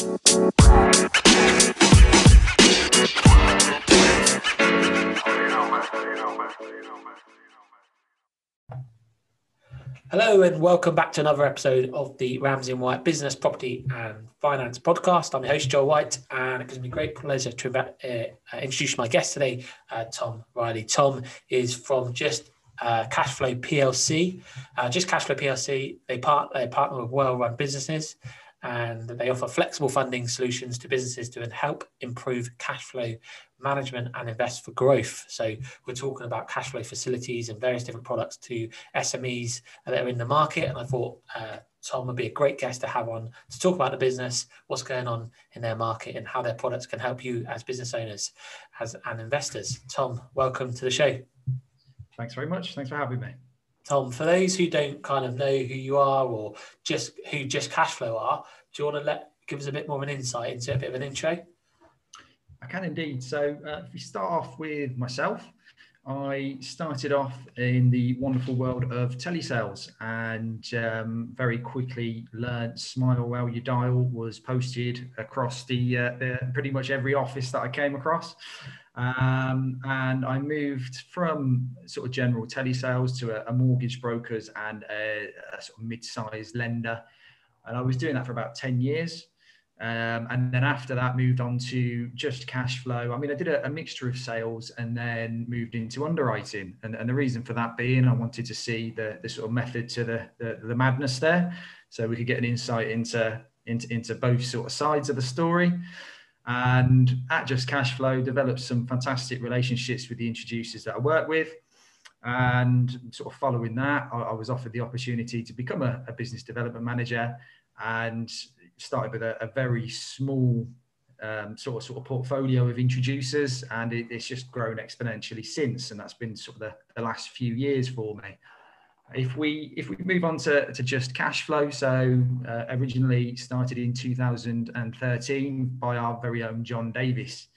Hello and welcome back to another episode of the Ramsey and White Business, Property and Finance Podcast. I'm your host Joe White, and it gives me great pleasure to uh, introduce my guest today, uh, Tom Riley. Tom is from Just uh, Cashflow PLC. Uh, Just Cashflow PLC they part they partner with well-run businesses, and they offer flexible funding solutions to businesses to help improve cash flow management and invest for growth. So we're talking about cash flow facilities and various different products to SMEs that are in the market. And I thought uh, Tom would be a great guest to have on to talk about the business, what's going on in their market, and how their products can help you as business owners as and investors. Tom, welcome to the show. Thanks very much. Thanks for having me. Tom, for those who don't kind of know who you are or just who just cash flow are, do you want to let give us a bit more of an insight into a bit of an intro? I can indeed. So uh, if we start off with myself, I started off in the wonderful world of telesales and um, very quickly learned Smile While You Dial was posted across the, uh, the, pretty much every office that I came across. Um, and I moved from sort of general telesales to a, a mortgage brokers and a, a sort of mid-sized lender. And I was doing that for about 10 years. Um, and then after that, moved on to just cash flow. I mean, I did a, a mixture of sales and then moved into underwriting. And, and, the reason for that being, I wanted to see the, the sort of method to the, the, the madness there. So we could get an insight into, into, into both sort of sides of the story. And at Just Cash Flow, developed some fantastic relationships with the introducers that I work with. And sort of following that, I, I was offered the opportunity to become a, a business development manager and started with a, a very small um, sort of sort of portfolio of introducers, and it, it's just grown exponentially since. And that's been sort of the, the, last few years for me. If we if we move on to, to just cash flow, so uh, originally started in 2013 by our very own John Davis.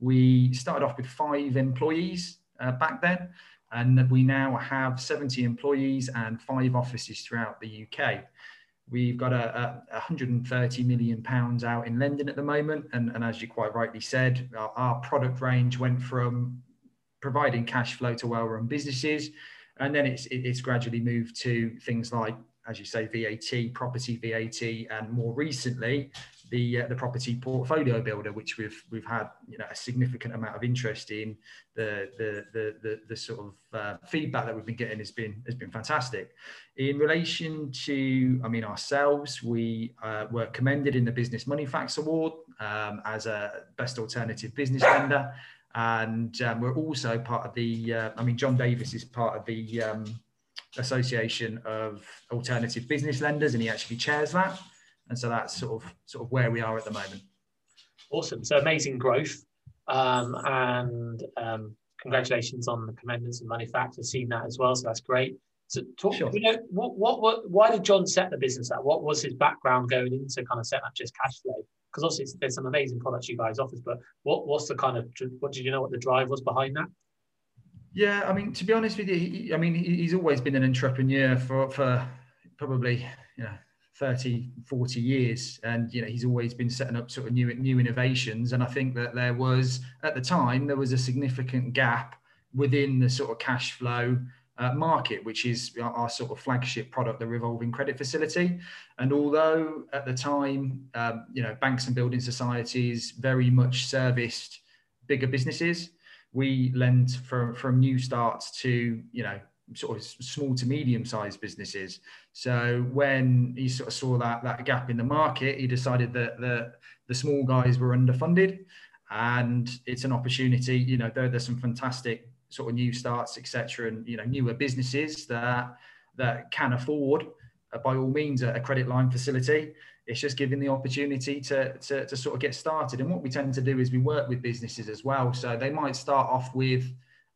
We started off with five employees uh, back then, and we now have 70 employees and five offices throughout the UK. We've got a, a 130 million pounds out in lending at the moment, and, and as you quite rightly said, our, our product range went from providing cash flow to well-run businesses, and then it's it's gradually moved to things like, as you say, VAT, property VAT, and more recently, the uh, the property portfolio builder, which we've we've had you know a significant amount of interest in. The the the the, the sort of uh, feedback that we've been getting has been has been fantastic. In relation to, I mean, ourselves, we uh, were commended in the Business Moneyfacts Award um, as a best alternative business lender, and um, we're also part of the. Uh, I mean, John Davis is part of the. Um, Association of Alternative Business Lenders, and he actually chairs that and so that's sort of sort of where we are at the moment. Awesome. So amazing growth, um, and um, congratulations on the commendance and money factor. Seen that as well, so that's great. So talk, sure. you know, what, what, what, why did John set the business up? What was his background going into kind of setting up just cash flow? Because obviously there's some amazing products you guys offer, but what, what's the kind of, what did you know what the drive was behind that? Yeah, I mean, to be honest with you, he, I mean, he's always been an entrepreneur for, for probably, you know, 30 40 years. And you know he's always been setting up sort of new new innovations. And i think that there was at the time there was a significant gap within the sort of cash flow uh, market which is our, our, sort of flagship product the revolving credit facility and although at the time um, you know banks and building societies very much serviced bigger businesses we lend from from new starts to you know sort of small to medium sized businesses. So when he sort of saw that that gap in the market, he decided that the the small guys were underfunded, and it's an opportunity. You know, there, there's some fantastic sort of new starts, etc., and you know newer businesses that that can afford, uh, by all means, a, a, credit line facility. It's just giving the opportunity to, to to sort of get started. And what we tend to do is we work with businesses as well. So they might start off with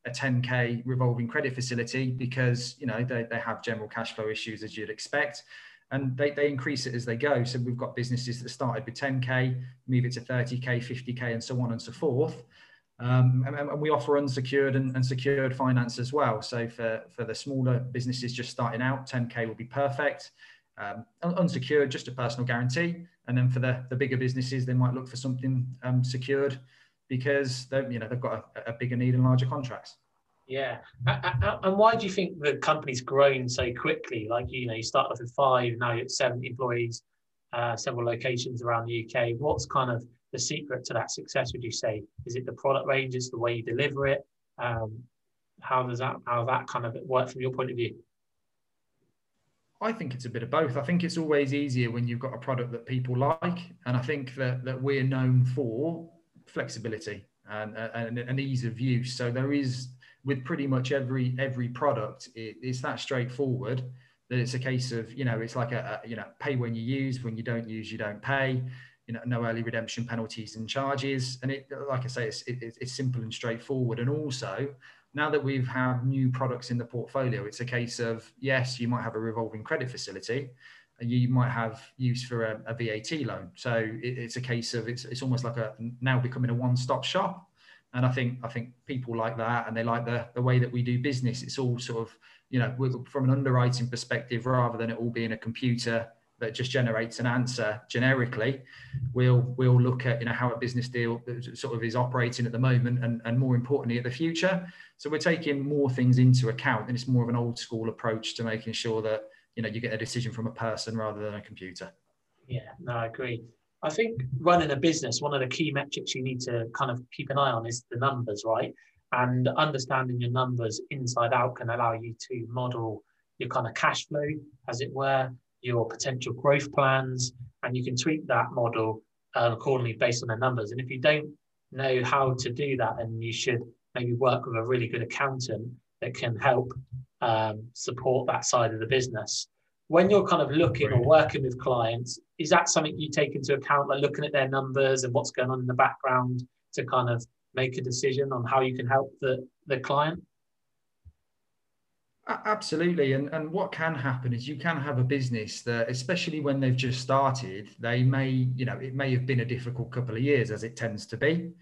a 10k revolving credit facility because you know they, they have general cash flow issues as you'd expect and they, they increase it as they go so we've got businesses that started with 10k move it to 30k 50k and so on and so forth um, and, and, we offer unsecured and, and, secured finance as well so for, for the smaller businesses just starting out 10k will be perfect Um, unsecured, just a personal guarantee. And then for the, the bigger businesses, they might look for something um, secured because they you know they've got a, a, bigger need and larger contracts. Yeah, and why do you think the company's grown so quickly? Like you know, you started off with five, now you're at seven employees, uh, several locations around the UK. What's kind of the secret to that success? Would you say is it the product range, is the way you deliver it? Um, how does that how that kind of work from your point of view? I think it's a bit of both. I think it's always easier when you've got a product that people like, and I think that that we're known for flexibility and, and, and ease of use. So there is with pretty much every every product, it, it's that straightforward that it's a case of you know it's like a, a, you know pay when you use, when you don't use, you don't pay. You know, no early redemption penalties and charges, and it like I say, it's it, it's simple and straightforward. And also, now that we've had new products in the portfolio, it's a case of yes, you might have a revolving credit facility, you might have use for a, a VAT loan. So it, it's a case of it's, it's almost like a now becoming a one-stop shop. And I think I think people like that, and they like the the way that we do business. It's all sort of you know from an underwriting perspective, rather than it all being a computer that just generates an answer generically. We'll we'll look at you know how a business deal sort of is operating at the moment, and and more importantly at the future. So we're taking more things into account, and it's more of an old school approach to making sure that you know you get a decision from a person rather than a computer yeah no i agree i think running a business one of the key metrics you need to kind of keep an eye on is the numbers right and understanding your numbers inside out can allow you to model your kind of cash flow as it were your potential growth plans and you can tweak that model uh, accordingly based on the numbers and if you don't know how to do that and you should maybe work with a really good accountant that can help um, support that side of the business. When you're kind of looking or working with clients, is that something you take into account, like looking at their numbers and what's going on in the background to kind of make a decision on how you can help the, the client? Absolutely. And, and what can happen is you can have a business that, especially when they've just started, they may, you know, it may have been a difficult couple of years as it tends to be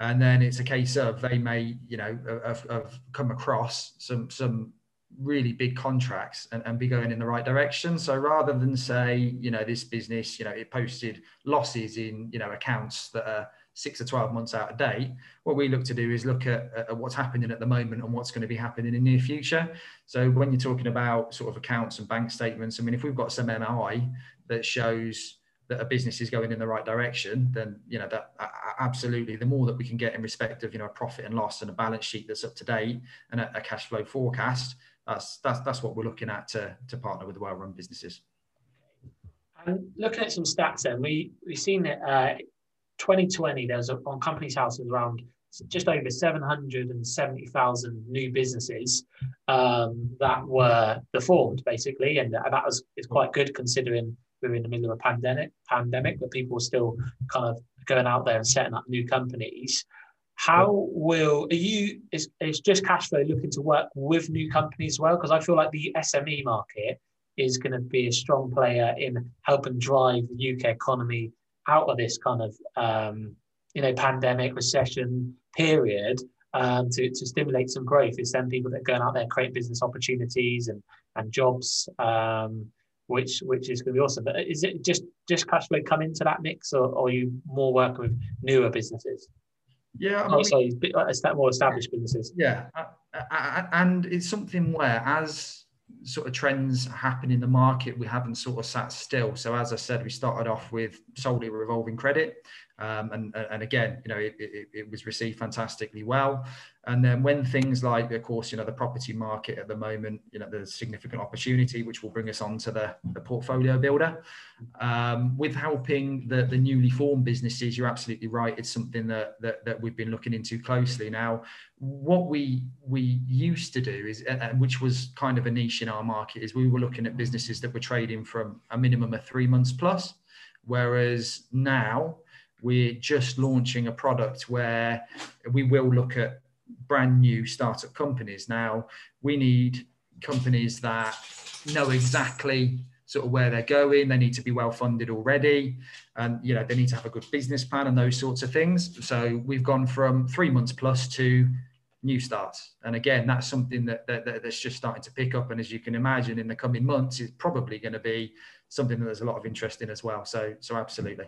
and then it's a case of they may you know have, have come across some some really big contracts and, and be going in the right direction so rather than say you know this business you know it posted losses in you know accounts that are six or 12 months out of date what we look to do is look at, at what's happening at the moment and what's going to be happening in the near future so when you're talking about sort of accounts and bank statements i mean if we've got some mi that shows that a business is going in the right direction, then you know that absolutely the more that we can get in respect of you know a profit and loss and a balance sheet that's up to date and a, a cash flow forecast, that's that's that's what we're looking at to to partner with well-run businesses. And looking at some stats, then we we've seen that uh, 2020 there was a, on Companies House around just over 770,000 new businesses um, that were formed basically, and that was is quite good considering we're in the middle of a pandemic, pandemic, but people are still kind of going out there and setting up new companies. How will are you? Is, is just cash flow looking to work with new companies as well? Because I feel like the SME market is going to be a strong player in helping drive the UK economy out of this kind of um, you know pandemic recession period um, to, to stimulate some growth. It's them people that are going out there create business opportunities and and jobs. Um, which which is going to be awesome. But is it just just cash flow come into that mix, or, or are you more working with newer businesses? Yeah, I mean, oh, sorry, more established businesses. Yeah, and it's something where as sort of trends happen in the market, we haven't sort of sat still. So as I said, we started off with solely revolving credit. Um, and, and again, you know, it, it, it, was received fantastically well. And then when things like, of course, you know, the property market at the moment, you know, there's significant opportunity, which will bring us on to the, the portfolio builder. Um, with helping the, the newly formed businesses, you're absolutely right. It's something that, that, that we've been looking into closely. Now, what we we used to do is, and which was kind of a niche in our market, is we were looking at businesses that were trading from a minimum of three months plus. Whereas now, we're just launching a product where we will look at brand new startup companies. Now, we need companies that know exactly sort of where they're going. They need to be well funded already, and you know they need to have a good business plan and those sorts of things. So we've gone from three months plus to new starts, and again, that's something that, that, that's just starting to pick up. And as you can imagine, in the coming months, it's probably going to be something that there's a lot of interest in as well. So, so absolutely.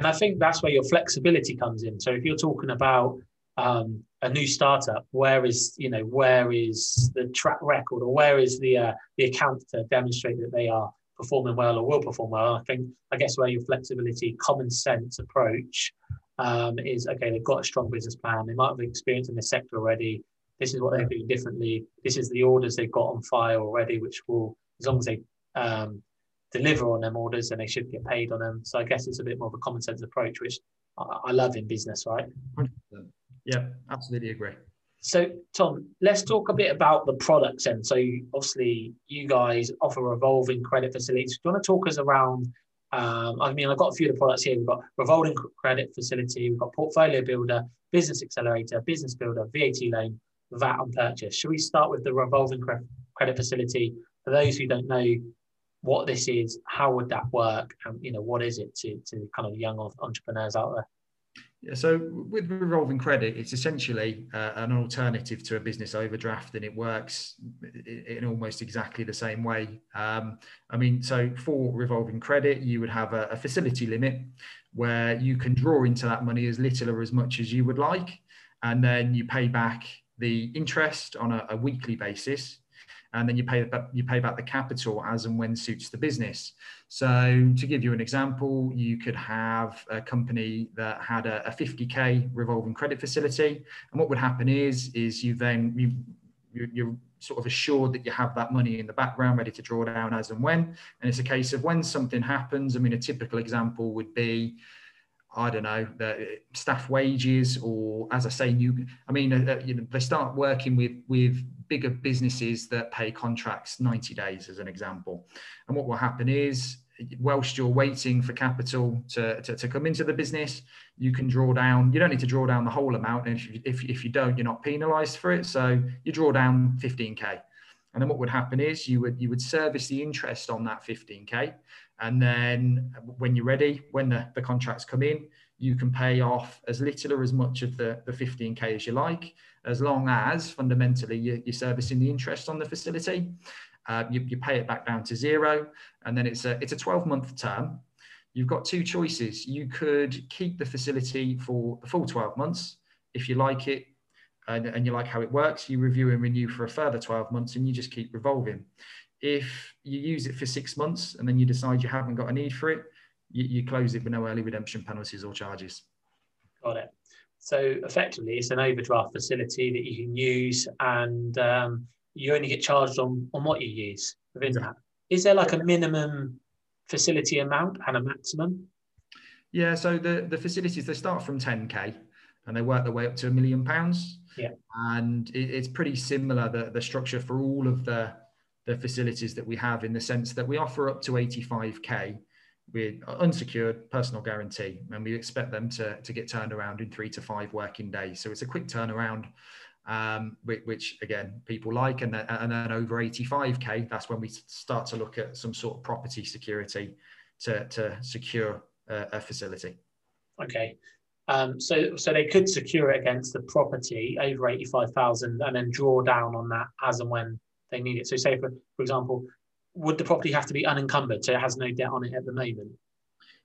And I think that's where your flexibility comes in. So if you're talking about um, a new startup, where is you know where is the track record or where is the uh, the account to demonstrate that they are performing well or will perform well? I think I guess where your flexibility, common sense approach um, is okay. They've got a strong business plan. They might have experience in the sector already. This is what they're doing differently. This is the orders they've got on file already, which will, as long as they um, deliver on them orders, and they should get paid on them. So I guess it's a bit more of a common sense approach, which I, I love in business, right? 100%. Yeah, absolutely agree. So, Tom, let's talk a bit about the products. And so, obviously, you guys offer revolving credit facilities. Do you want to talk us around? Um, I mean, I've got a few of the products here. We've got revolving credit facility, we've got portfolio builder, business accelerator, business builder, VAT loan, VAT on purchase. Should we start with the revolving credit facility? For those who don't know what this is, how would that work, and you know, what is it to to kind of young entrepreneurs out there? Yeah, so with revolving credit, it's essentially uh, an alternative to a business overdraft, and it works in almost exactly the same way. Um, I mean, so for revolving credit, you would have a, a, facility limit where you can draw into that money as little or as much as you would like, and then you pay back the interest on a, a weekly basis and then you pay you pay back the capital as and when suits the business. So to give you an example, you could have a company that had a, a 50k revolving credit facility, and what would happen is is you then you you're sort of assured that you have that money in the background ready to draw down as and when. And it's a case of when something happens. I mean, a typical example would be I don't know, the staff wages, or as I say, new. I mean, uh, you know, they start working with with bigger businesses that pay contracts 90 days, as an example. And what will happen is, whilst you're waiting for capital to, to, to come into the business, you can draw down. You don't need to draw down the whole amount, and if you, if, if you don't, you're not penalised for it. So you draw down 15k. And then what would happen is you would you would service the interest on that 15k, and then when you're ready, when the, the contracts come in, you can pay off as little or as much of the, the 15k as you like, as long as fundamentally you, are servicing the interest on the facility. Uh, you, you pay it back down to zero, and then it's a it's a 12 month term. You've got two choices. You could keep the facility for the full 12 months if you like it and, and you like how it works, you review and renew for a further 12 months and you just keep revolving. If you use it for six months and then you decide you haven't got a need for it, you, you close it with no early redemption penalties or charges. Got it. So effectively, it's an overdraft facility that you can use, and um, you only get charged on, on what you use within yeah. that. Is there like a minimum facility amount and a maximum? Yeah, so the, the facilities they start from 10k and they work their way up to a million pounds. Yeah. And it, it's pretty similar the, the structure for all of the the facilities that we have in the sense that we offer up to 85k with unsecured personal guarantee and we expect them to, to get turned around in three to five working days. So it's a quick turnaround um, which, which, again people like and then, and then over 85k that's when we start to look at some sort of property security to, to secure a, a facility. Okay. Um, so, so they could secure it against the property over 85,000 and then draw down on that as and when they need it. So, say for, for example, would the property have to be unencumbered so it has no debt on it at the moment?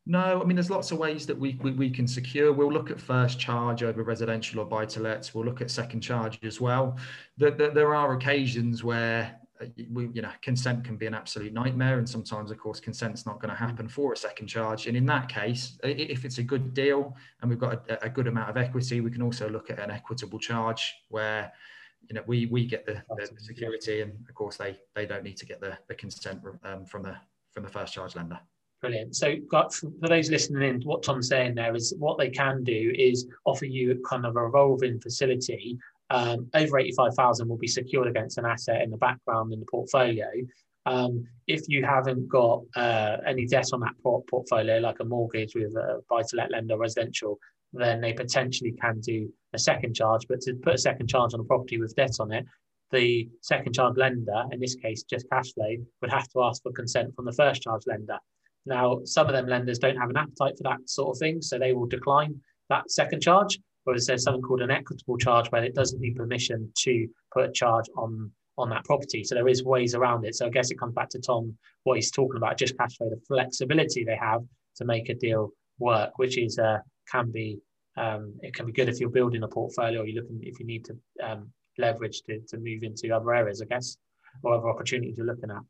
No, I mean, there's lots of ways that we, we, we can secure. We'll look at first charge over residential or buy to lets. We'll look at second charge as well. The, the, there are occasions where uh, we, you know, consent can be an absolute nightmare, and sometimes, of course, consent's not going to happen for a second charge. And in that case, if it's a good deal and we've got a, a good amount of equity, we can also look at an equitable charge where you know we we get the, the, security, and of course they they don't need to get the, the consent um, from the from the first charge lender. Brilliant. So, got, for those listening in, what Tom's saying there is what they can do is offer you kind of a revolving facility um, over 85,000 will be secured against an asset in the background in the portfolio. Um, if you haven't got uh, any debt on that portfolio, like a mortgage with a buy-to-let lender, residential, then they potentially can do a second charge. But to put a second charge on a property with debt on it, the second charge lender, in this case just cash flow, would have to ask for consent from the first charge lender. Now, some of them lenders don't have an appetite for that sort of thing, so they will decline that second charge whereas there's something called an equitable charge where it doesn't need permission to put a charge on on that property. So there is ways around it. So I guess it comes back to Tom, what he's talking about, just cash flow, the flexibility they have to make a deal work, which is uh, can be um, it can be good if you're building a portfolio or you're looking if you need to um, leverage to, to move into other areas, I guess, or other opportunities you're looking at.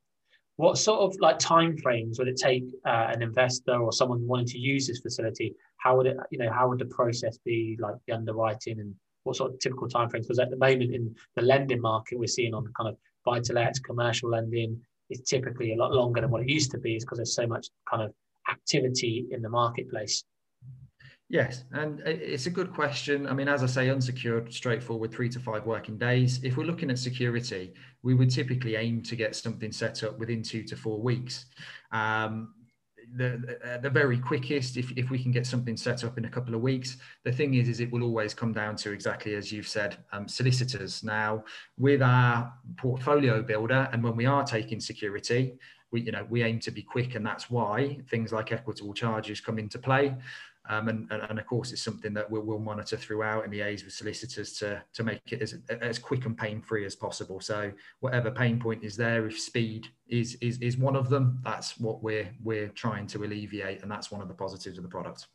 What sort of like time frames would it take uh, an investor or someone wanting to use this facility? How would it, you know, how would the process be like the underwriting and what sort of typical time frames? Because at the moment in the lending market, we're seeing on kind of buy to let, commercial lending is typically a lot longer than what it used to be, is because there's so much kind of activity in the marketplace. Yes, and it's a good question. I mean, as I say, unsecured, straightforward, three to five working days. If we're looking at security, we would typically aim to get something set up within two to four weeks. Um, the, the very quickest, if, if we can get something set up in a couple of weeks, the thing is, is it will always come down to exactly as you've said, um, solicitors. Now, with our portfolio builder, and when we are taking security, we, you know, we aim to be quick, and that's why things like equitable charges come into play. Um, and, and, of course, it's something that we'll, we'll, monitor throughout and liaise with solicitors to, to make it as, as quick and pain free as possible. So, whatever pain point is there, if speed is, is, is one of them, that's what we're, we're trying to alleviate. And that's one of the positives of the product.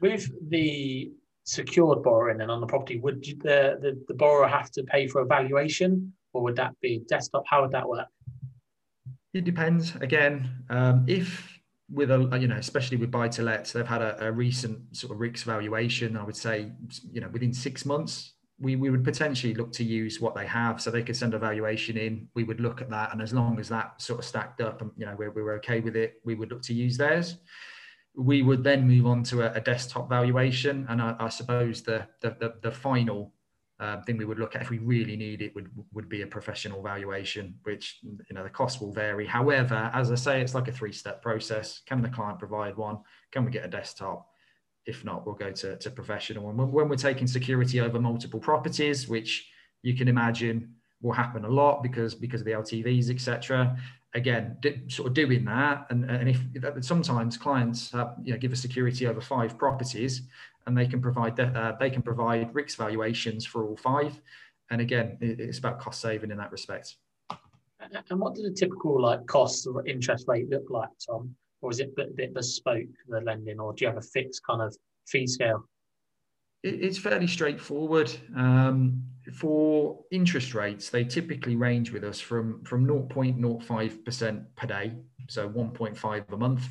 With the secured borrowing and on the property, would the, the, the borrower have to pay for a valuation or would that be desktop? How would that work? It depends. Again, um, if with a you know especially with buy to lets they've had a, a, recent sort of RICS valuation i would say you know within six months we, we would potentially look to use what they have. So they could send a valuation in we would look at that and as long as that sort of stacked up and you know we, we were okay with it we would look to use theirs. We would then move on to a, a desktop valuation and I, I suppose the, the, the the final uh, thing we would look at if we really need it would would be a professional valuation, which you know the cost will vary. However, as I say, it's like a three step process. Can the client provide one? Can we get a desktop? If not, we'll go to, to professional. And when, when we're taking security over multiple properties, which you can imagine will happen a lot because because of the LTVs, etc. Again, sort of doing that, and, and if sometimes clients have, you know give a security over five properties, and they can provide uh, they can provide RICS valuations for all five. And again, it's about cost saving in that respect. And what does a typical like cost or interest rate look like, Tom? Or is it a bit bespoke the lending, or do you have a fixed kind of fee scale? It's fairly straightforward. Um, for interest rates, they typically range with us from from 0.05% per day, so 1.5 a month,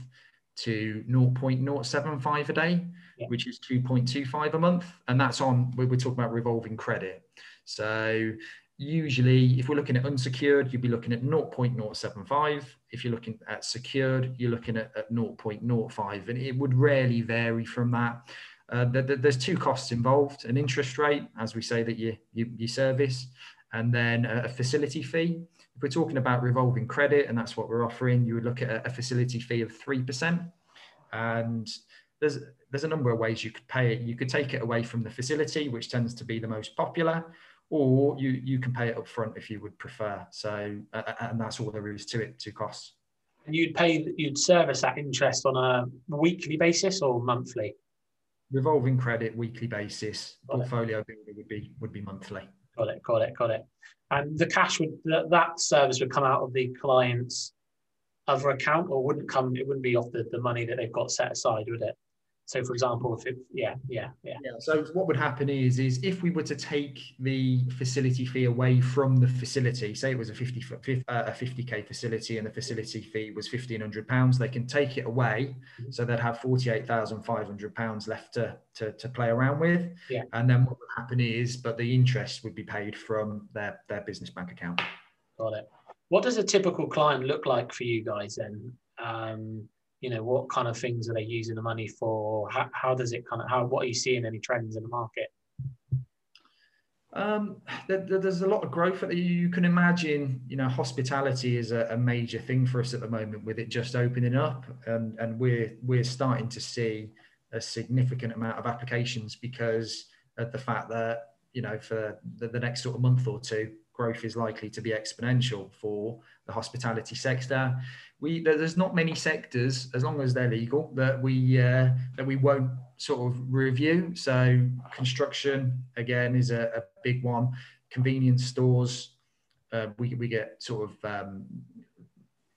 to 0.075 a day yeah. which is 2.25 a month. And that's on, we're talking about revolving credit. So usually if we're looking at unsecured, you'd be looking at 0.075. If you're looking at secured, you're looking at, at 0.05. And it would rarely vary from that. Uh, the, the, there's two costs involved, an interest rate, as we say that you, you, you service, and then a, a facility fee. If we're talking about revolving credit, and that's what we're offering, you would look at a, a facility fee of 3%. And there's there's a number of ways you could pay it. You could take it away from the facility, which tends to be the most popular, or you you can pay it up front if you would prefer. So uh, and that's all there is to it to costs. And you'd pay you'd service that interest on a weekly basis or monthly. Revolving credit weekly basis. Got portfolio builder would be would be monthly. Got it. Got it. Got it. And the cash would that, that service would come out of the client's other account, or wouldn't come? It wouldn't be off the, the money that they've got set aside, would it? So, for example, if it, yeah, yeah, yeah. Yeah. So, what would happen is, is if we were to take the facility fee away from the facility, say it was a 50 uh, a 50k facility, and the facility fee was 1500 pounds, they can take it away, mm-hmm. so they'd have 48,500 pounds left to, to to play around with. Yeah. And then what would happen is, but the interest would be paid from their their business bank account. Got it. What does a typical client look like for you guys then? Um, you know what kind of things are they using the money for? How, how does it kind of how what are you seeing any trends in the market? Um, there, there's a lot of growth. That you can imagine you know hospitality is a, a, major thing for us at the moment with it just opening up. And and we're we're starting to see a significant amount of applications because of the fact that you know for the, the next sort of month or two growth is likely to be exponential for the hospitality sector we there's not many sectors as long as they're legal that we uh, that we won't sort of review. So construction again is a, a big one. Convenience stores, uh, we, we get sort of um,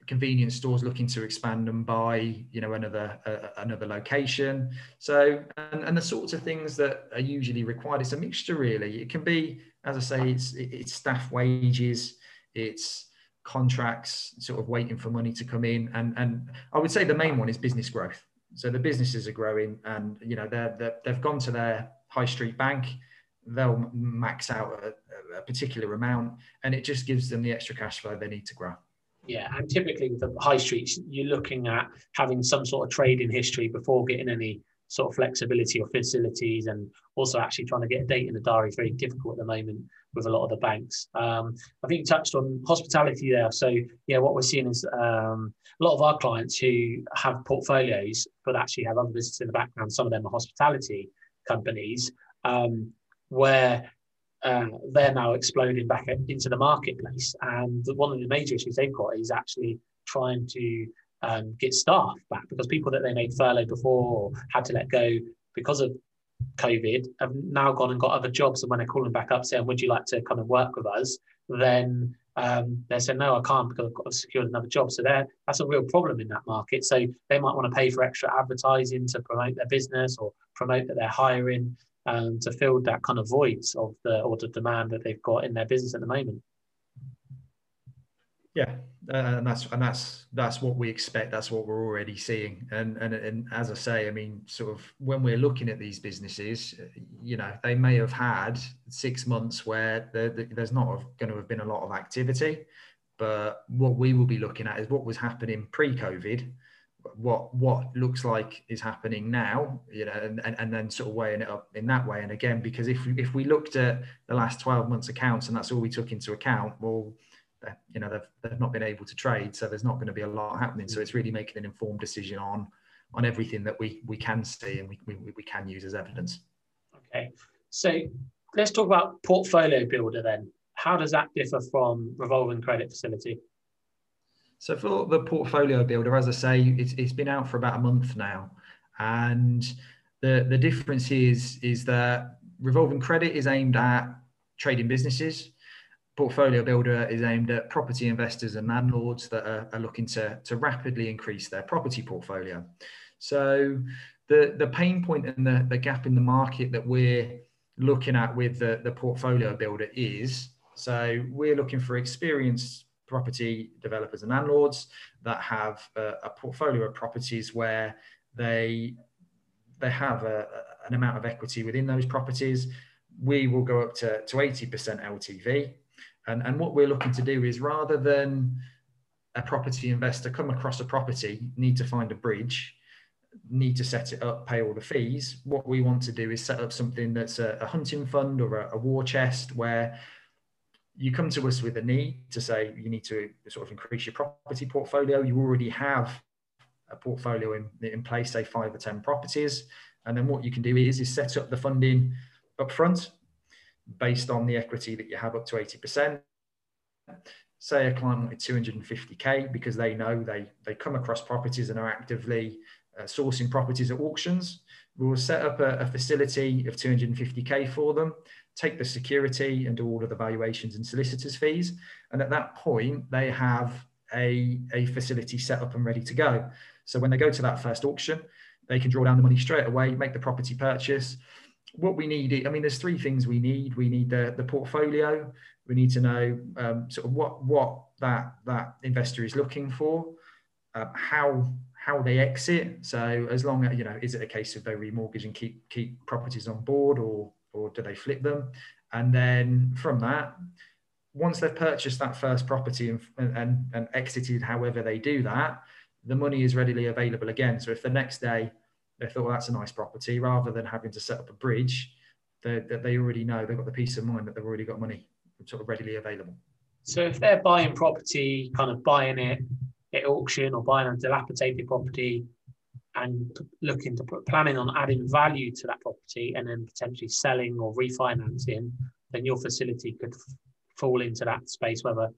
convenience stores looking to expand and buy you know another uh, another location so and, and the sorts of things that are usually required it's a mixture really it can be as i say it's it's staff wages it's contracts sort of waiting for money to come in and and i would say the main one is business growth. So the businesses are growing and you know they're, they're they've gone to their high street bank. They'll max out a, a particular amount and it just gives them the extra cash flow they need to grow. Yeah, and typically with the high streets, you're looking at having some sort of trading history before getting any sort of flexibility or facilities, and also actually trying to get a date in the diary is very difficult at the moment with a lot of the banks. Um, I think you touched on hospitality there. So yeah, what we're seeing is um, a lot of our clients who have portfolios but actually have other businesses in the background. Some of them are hospitality companies um, where uh, they're now exploding back into the marketplace. And one of the major issues they've got is actually trying to um, get staff back because people that they made furlough before or had to let go because of COVID have now gone and got other jobs. And when they're calling back up saying, Would you like to come and work with us? Then um, they said, No, I can't because I've got to secure another job. So that's a real problem in that market. So they might want to pay for extra advertising to promote their business or promote that they're hiring um, to fill that kind of void of the or the demand that they've got in their business at the moment. Yeah, uh, and that's and that's that's what we expect. That's what we're already seeing. And and and as I say, I mean, sort of when we're looking at these businesses, you know, they may have had six months where there's not going to have been a lot of activity, but what we will be looking at is what was happening pre-COVID what what looks like is happening now you know and, and, and then sort of weighing it up in that way and again because if if we looked at the last 12 months accounts and that's all we took into account well you know they've, they've not been able to trade so there's not going to be a lot happening. So it's really making an informed decision on on everything that we we can see and we, we, we can use as evidence. Okay. So let's talk about portfolio builder then. How does that differ from revolving credit facility? So for the portfolio builder, as I say, it's, it's been out for about a month now, and the the difference is is that revolving credit is aimed at trading businesses. Portfolio builder is aimed at property investors and landlords that are, are looking to, to rapidly increase their property portfolio. So the, the pain point and the, the gap in the market that we're looking at with the, the portfolio builder is so we're looking for experienced property developers and landlords that have a, a portfolio of properties where they they have a, an amount of equity within those properties. We will go up to, to 80% LTV. And, and what we're looking to do is rather than a property investor come across a property, need to find a bridge, need to set it up, pay all the fees. What we want to do is set up something that's a, a hunting fund or a, a war chest where you come to us with a need to say you need to sort of increase your property portfolio. You already have a portfolio in, in place, say five or 10 properties. And then what you can do is, is set up the funding up front based on the equity that you have up to 80%. Say a client wanted 250K because they know they, they come across properties and are actively uh, sourcing properties at auctions. We'll set up a, a facility of 250K for them take the security and do all of the valuations and solicitors fees. And at that point, they have a, a facility set up and ready to go. So when they go to that first auction, they can draw down the money straight away, make the property purchase. What we need, I mean, there's three things we need. We need the, the portfolio. We need to know um, sort of what what that that investor is looking for, uh, how how they exit. So as long as you know, is it a case of they remortgage and keep keep properties on board, or or do they flip them? And then from that, once they've purchased that first property and, and, and exited however they do that, the money is readily available again. So if the next day they thought well, that's a nice property, rather than having to set up a bridge, that they, already know they've got the peace of mind that they've already got money sort of readily available. So if they're buying property, kind of buying it at auction or buying a dilapidated property, and looking to put planning on adding value to that property and then potentially selling or refinancing, then your facility could f- fall into that space, whether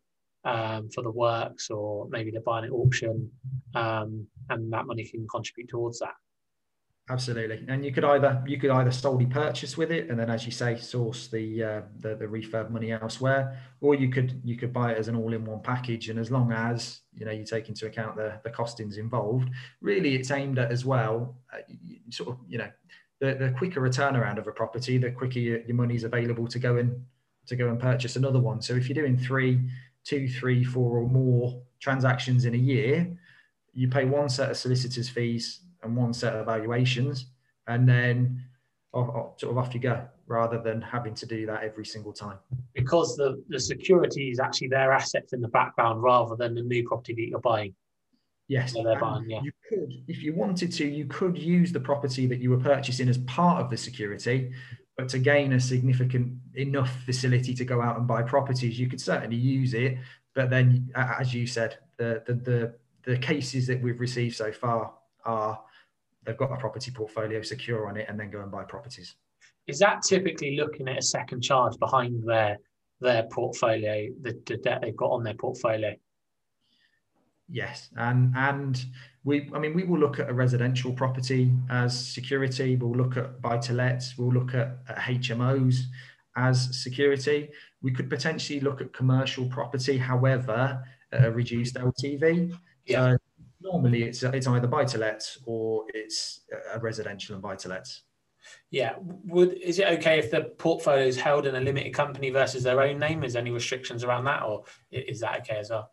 um, for the works or maybe they're buying at auction, um, and that money can contribute towards that. Absolutely, and you could either you could either solely purchase with it, and then, as you say, source the uh, the, the refurb money elsewhere, or you could you could buy it as an all-in-one package. And as long as you know you take into account the the costings involved, really, it's aimed at as well, uh, sort of you know, the, the quicker a turnaround of a property, the quicker your, your money's available to go and to go and purchase another one. So if you're doing three, two, three, four, or more transactions in a year, you pay one set of solicitors' fees and one set of evaluations, and then sort of off you go, rather than having to do that every single time. Because the, the security is actually their assets in the background rather than the new property that you're buying. Yes, they're buying, yeah. You could, if you wanted to, you could use the property that you were purchasing as part of the security, but to gain a significant enough facility to go out and buy properties, you could certainly use it. But then, as you said, the the the, the cases that we've received so far are they've got a property portfolio secure on it and then go and buy properties. Is that typically looking at a second charge behind their their portfolio, the, the debt they've got on their portfolio? Yes, and and we, I mean, we will look at a residential property as security. We'll look at buy to lets. We'll look at, at HMOs as security. We could potentially look at commercial property, however, at a reduced LTV. Yeah. So normally it's it's either buy to let or it's a residential and buy to let. Yeah, would is it okay if the portfolio is held in a limited company versus their own name? Is there any restrictions around that, or is that okay as well?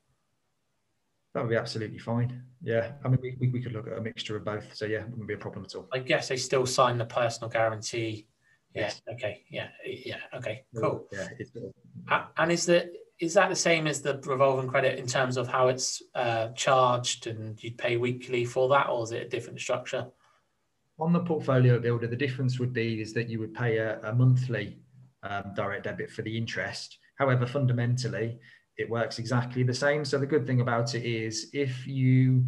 That would be absolutely fine. Yeah, I mean, we, we could look at a mixture of both. So yeah, wouldn't be a problem at all. I guess they still sign the personal guarantee. Yes. Yeah. Okay. Yeah. Yeah. Okay. Cool. Yeah. and is the is that the same as the revolving credit in terms of how it's uh, charged and you'd pay weekly for that, or is it a different structure? On the portfolio builder, the difference would be is that you would pay a, a monthly um, direct debit for the interest. However, fundamentally, it works exactly the same. So the good thing about it is if you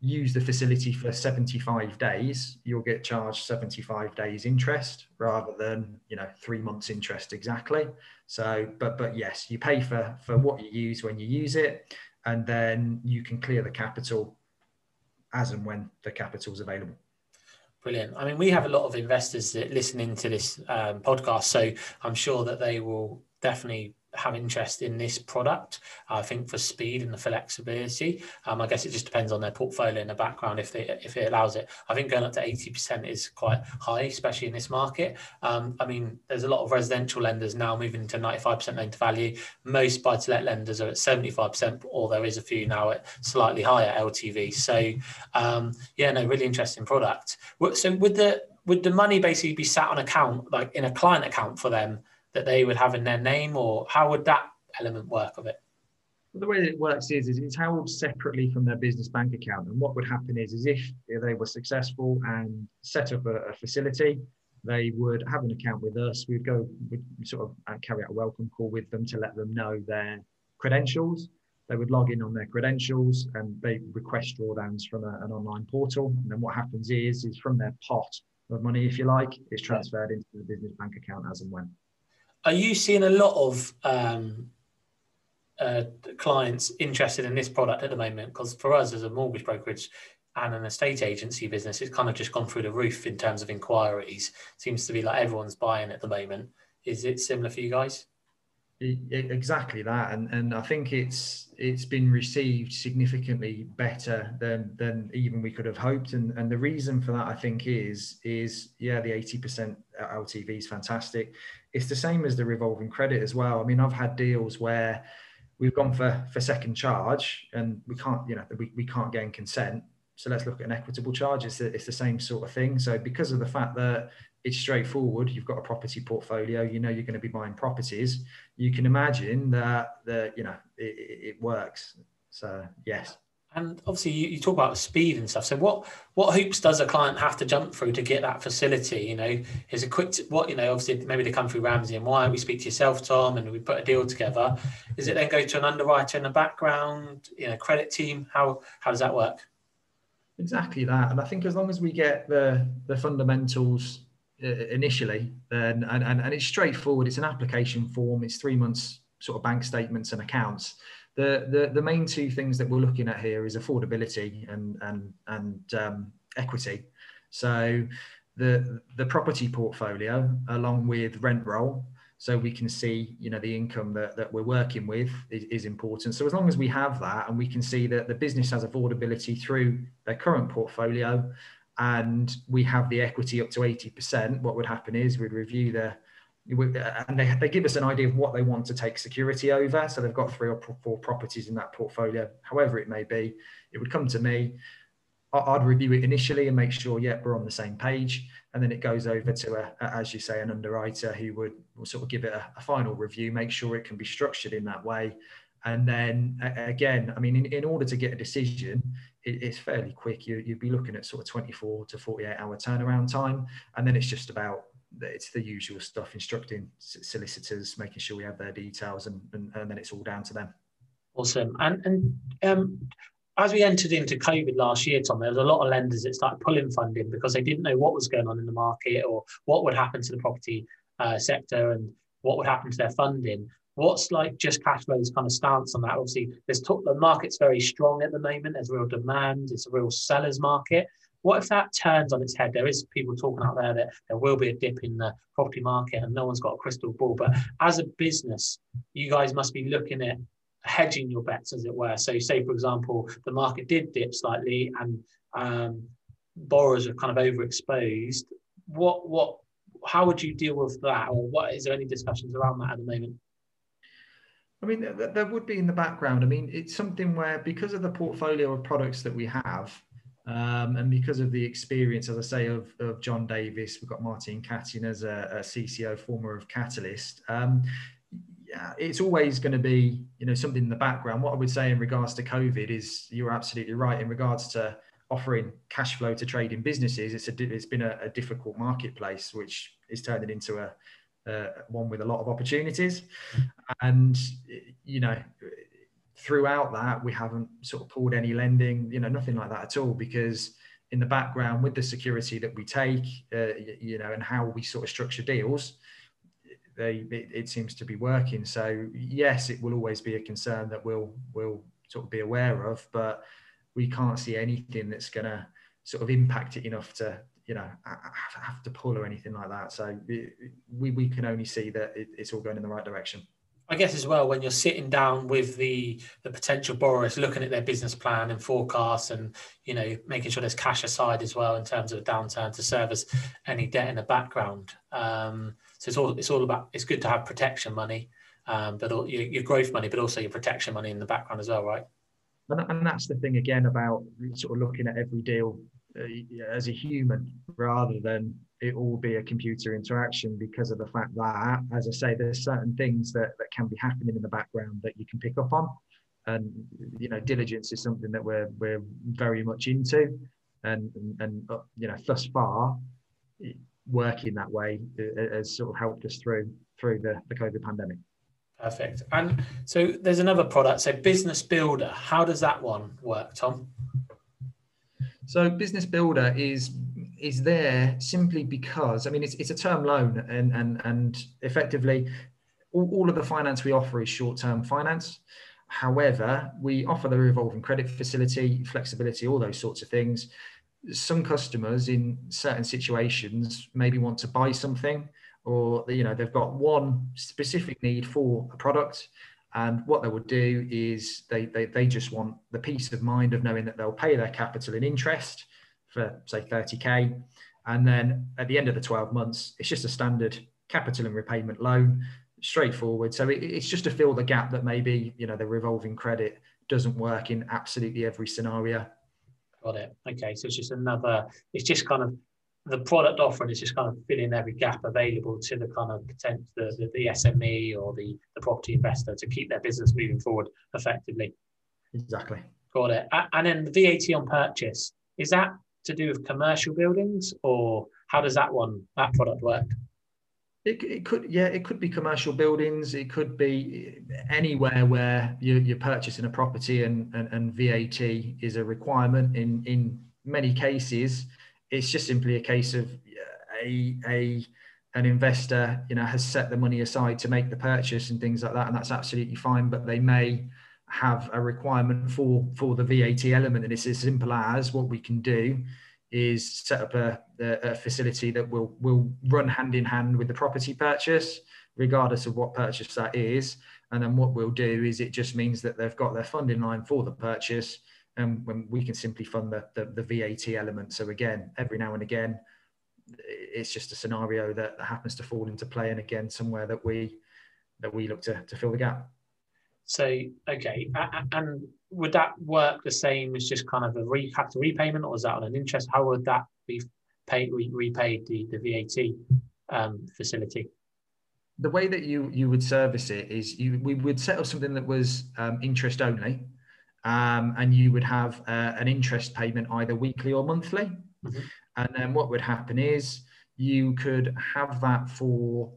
use the facility for 75 days, you'll get charged 75 days interest rather than, you know, three months interest exactly. So, but, but yes, you pay for, for what you use when you use it, and then you can clear the capital as and when the capital is available. Brilliant. I mean, we have a lot of investors that listening to this um, podcast, so I'm sure that they will definitely have interest in this product. I think for speed and the flexibility, um, I guess it just depends on their portfolio in the background if they if it allows it. I think going up to eighty percent is quite high, especially in this market. Um, I mean, there's a lot of residential lenders now moving to ninety five percent loan to value. Most buy to let lenders are at seventy five percent, or there is a few now at slightly higher LTV. So um, yeah, no, really interesting product. So would the would the money basically be sat on account, like in a client account for them? That they would have in their name, or how would that element work of it? Well, the way it works is, is it's held separately from their business bank account. And what would happen is, is if they were successful and set up a, a facility, they would have an account with us. We'd go, we'd sort of uh, carry out a welcome call with them to let them know their credentials. They would log in on their credentials and they request drawdowns from a, an online portal. And then what happens is, is from their pot of money, if you like, it's transferred into the business bank account as and when are you seeing a lot of um, uh, clients interested in this product at the moment? Because for us as a mortgage brokerage and an estate agency business, it's kind of just gone through the roof in terms of inquiries. Seems to be like everyone's buying at the moment. Is it similar for you guys? Exactly that and and i think it's it's been received significantly better than than even we could have hoped and and the reason for that i think is is yeah the 80% ltv is fantastic. It's the same as the revolving credit as well. I mean i've had deals where we've gone for for second charge and we can't you know we, we can't gain consent. So let's look at an equitable charge. It's the, it's the same sort of thing. So because of the fact that it's straightforward. You've got a property portfolio. You know you're going to be buying properties. You can imagine that the you know it, it works. So yes. And obviously, you, you, talk about the speed and stuff. So, what what hoops does a client have to jump through to get that facility? You know, is a quick what you know. Obviously, maybe they come through Ramsey and White. We speak to yourself, Tom, and we put a deal together. Is it then go to an underwriter in the background? You know, credit team. How how does that work? Exactly that. And I think as long as we get the the fundamentals initially, and, and, and it's straightforward. It's an application form. It's three months sort of bank statements and accounts. The, the the main two things that we're looking at here is affordability and and and um, equity. So the the property portfolio along with rent roll so we can see you know the income that, that we're working with is, is, important so as long as we have that and we can see that the business has affordability through their current portfolio and we have the equity up to 80% what would happen is we'd review the and they, they give us an idea of what they want to take security over so they've got three or four properties in that portfolio however it may be it would come to me I'd review it initially and make sure, yeah, we're on the same page. And then it goes over to, a, a as you say, an underwriter who would sort of give it a, a, final review, make sure it can be structured in that way. And then again, I mean, in, in order to get a decision, it, it's fairly quick. You, you'd be looking at sort of 24 to 48 hour turnaround time. And then it's just about, it's the usual stuff, instructing solicitors, making sure we have their details, and, and, and then it's all down to them. Awesome. And, and um, as we entered into COVID last year, Tom, there was a lot of lenders that started pulling funding because they didn't know what was going on in the market or what would happen to the property uh, sector and what would happen to their funding. What's like just cash flows kind of stance on that? Obviously, there's talk, the market's very strong at the moment. There's real demand. It's a real seller's market. What if that turns on its head? There is people talking out there that there will be a dip in the property market, and no one's got a crystal ball. But as a business, you guys must be looking at hedging your bets, as it were. So, say for example, the market did dip slightly and um, borrowers are kind of overexposed. What what how would you deal with that, or what is there any discussions around that at the moment? I mean, there would be in the background. I mean, it's something where because of the portfolio of products that we have, um, and because of the experience, as I say, of, of John Davis, we've got Martin Catting as a, a CCO, former of Catalyst. Um, yeah, it's always going to be you know something in the background. What I would say in regards to COVID is you're absolutely right in regards to offering cash flow to trading businesses. It's a it's been a, a difficult marketplace, which is turning into a, a one with a lot of opportunities, and you know throughout that we haven't sort of pulled any lending, you know, nothing like that at all because in the background with the security that we take, uh, you know, and how we sort of structure deals they it, it, seems to be working. So yes, it will always be a concern that we'll we'll sort of be aware of, but we can't see anything that's going to sort of impact it enough to you know have to pull or anything like that. So we we can only see that it's all going in the right direction. I guess as well when you're sitting down with the the potential borrowers, looking at their business plan and forecasts, and you know making sure there's cash aside as well in terms of a downturn to service any debt in the background. Um, so it's all it's all about it's good to have protection money, um, but all, your, your growth money, but also your protection money in the background as well, right? And, and that's the thing again about sort of looking at every deal as a human rather than it all be a computer interaction because of the fact that, as I say, there's certain things that, that can be happening in the background that you can pick up on. And you know, diligence is something that we're we're very much into, and and, uh, you know, thus far, working that way has sort of helped us through through the, the COVID pandemic. Perfect. And so there's another product, so Business Builder. How does that one work, Tom? So Business Builder is is there simply because I mean it's, it's a term loan and and and effectively all, all of the finance we offer is short term finance. However, we offer the revolving credit facility, flexibility, all those sorts of things. Some customers in certain situations maybe want to buy something or you know they've got one specific need for a product and what they would do is they, they, they just want the peace of mind of knowing that they'll pay their capital in interest for say 30k and then at the end of the 12 months it's just a standard capital and repayment loan straightforward. So it, it's just to fill the gap that maybe you know the revolving credit doesn't work in absolutely every scenario. Got it. Okay so it's just another it's just kind of the product offering is just kind of filling every gap available to the kind of potential the, the, the SME or the, the property investor to keep their business moving forward effectively. Exactly. Got it. And then the VAT on purchase is that to do with commercial buildings, or how does that one that product work? It, it could yeah it could be commercial buildings it could be anywhere where you, you're purchasing a property and, and, and VAT is a requirement in in many cases it's just simply a case of a, a an investor you know has set the money aside to make the purchase and things like that and that's absolutely fine but they may have a requirement for for the VAT element and it's as simple as what we can do is set up a, a, facility that will will run hand in hand with the property purchase, regardless of what purchase that is. And then what we'll do is it just means that they've got their funding line for the purchase, and when we can simply fund the, the, the VAT element. So again, every now and again, it's just a scenario that happens to fall into play, and again, somewhere that we that we look to to fill the gap. So okay, and would that work the same as just kind of a re- capital repayment, or is that on an interest? How would that be paid re- repaid the the VAT um, facility? The way that you you would service it is you we would set up something that was um, interest only, um, and you would have uh, an interest payment either weekly or monthly, mm-hmm. and then what would happen is you could have that for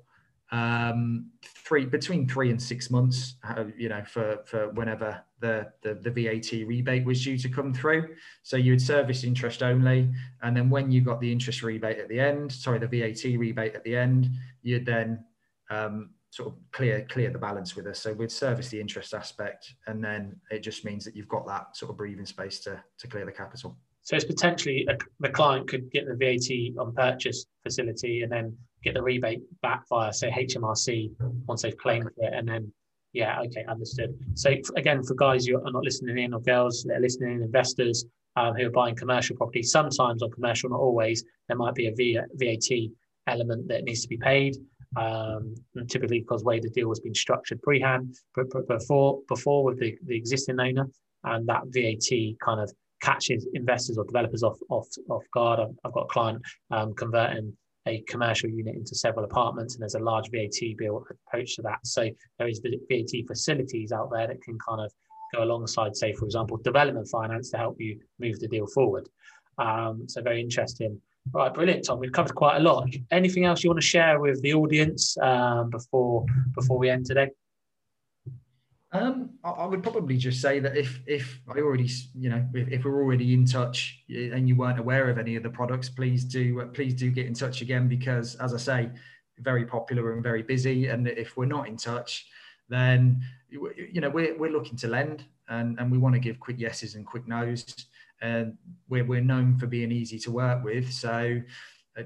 um, three between three and six months, uh, you know, for for whenever the, the the VAT rebate was due to come through. So you would service interest only, and then when you got the interest rebate at the end, sorry, the VAT rebate at the end, you'd then um, sort of clear clear the balance with us. So we'd service the interest aspect, and then it just means that you've got that sort of breathing space to to clear the capital. So it's potentially a, the client could get the VAT on purchase facility and then get the rebate back via, say, HMRC once they've claimed it, and then yeah, okay, understood. So again, for guys who are not listening in or girls that are listening in, investors um, who are buying commercial property, sometimes on commercial, not always, there might be a VAT element that needs to be paid. Um, typically because way the deal has been structured pre-hand before before with the, the existing owner, and that VAT kind of catches investors or developers off off off guard. I've, I've got a client um, converting a commercial unit into several apartments, and there's a large VAT bill approach to that. So there is VAT facilities out there that can kind of go alongside, say, for example, development finance to help you move the deal forward. Um, so very interesting. Right, brilliant, Tom. We've covered quite a lot. Anything else you want to share with the audience um, before before we end today? Um, I, would probably just say that if if I already, you know, if, if, we're already in touch and you weren't aware of any of the products, please do uh, please do get in touch again because, as I say, very popular and very busy. And if we're not in touch, then you know we're we're looking to lend and and we want to give quick yeses and quick nos. And we're we're known for being easy to work with, so uh,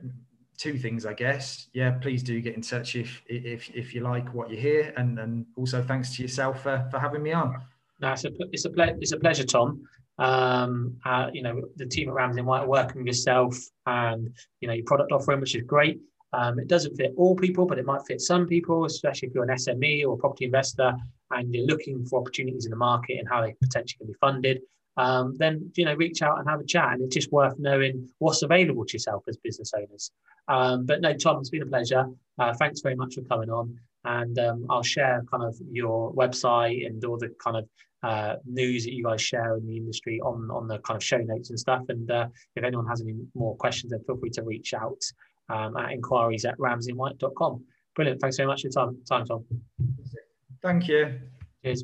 two things, I guess. Yeah, please do get in touch if if if you like what you hear, and and also thanks to yourself for, for having me on. No, it's a it's a ple- it's a pleasure, Tom. Um, uh, you know, the team at Ramsey White working with yourself and you know your product offering, which is great. Um, it doesn't fit all people, but it might fit some people, especially if you're an SME or a property investor and you're looking for opportunities in the market and how they potentially can be funded. Um, then you know reach out and have a chat and it's just worth knowing what's available to yourself as business owners um, but no, Tom, it's been a pleasure. Uh, thanks very much for coming on. And um, I'll share kind of your website and all the kind of uh, news that you guys share in the industry on, on the kind of show notes and stuff. And uh, if anyone has any more questions, then feel free to reach out um, at inquiries at ramseyandwhite.com. Brilliant. Thanks very much for your time, time Tom. Thank you. Cheers.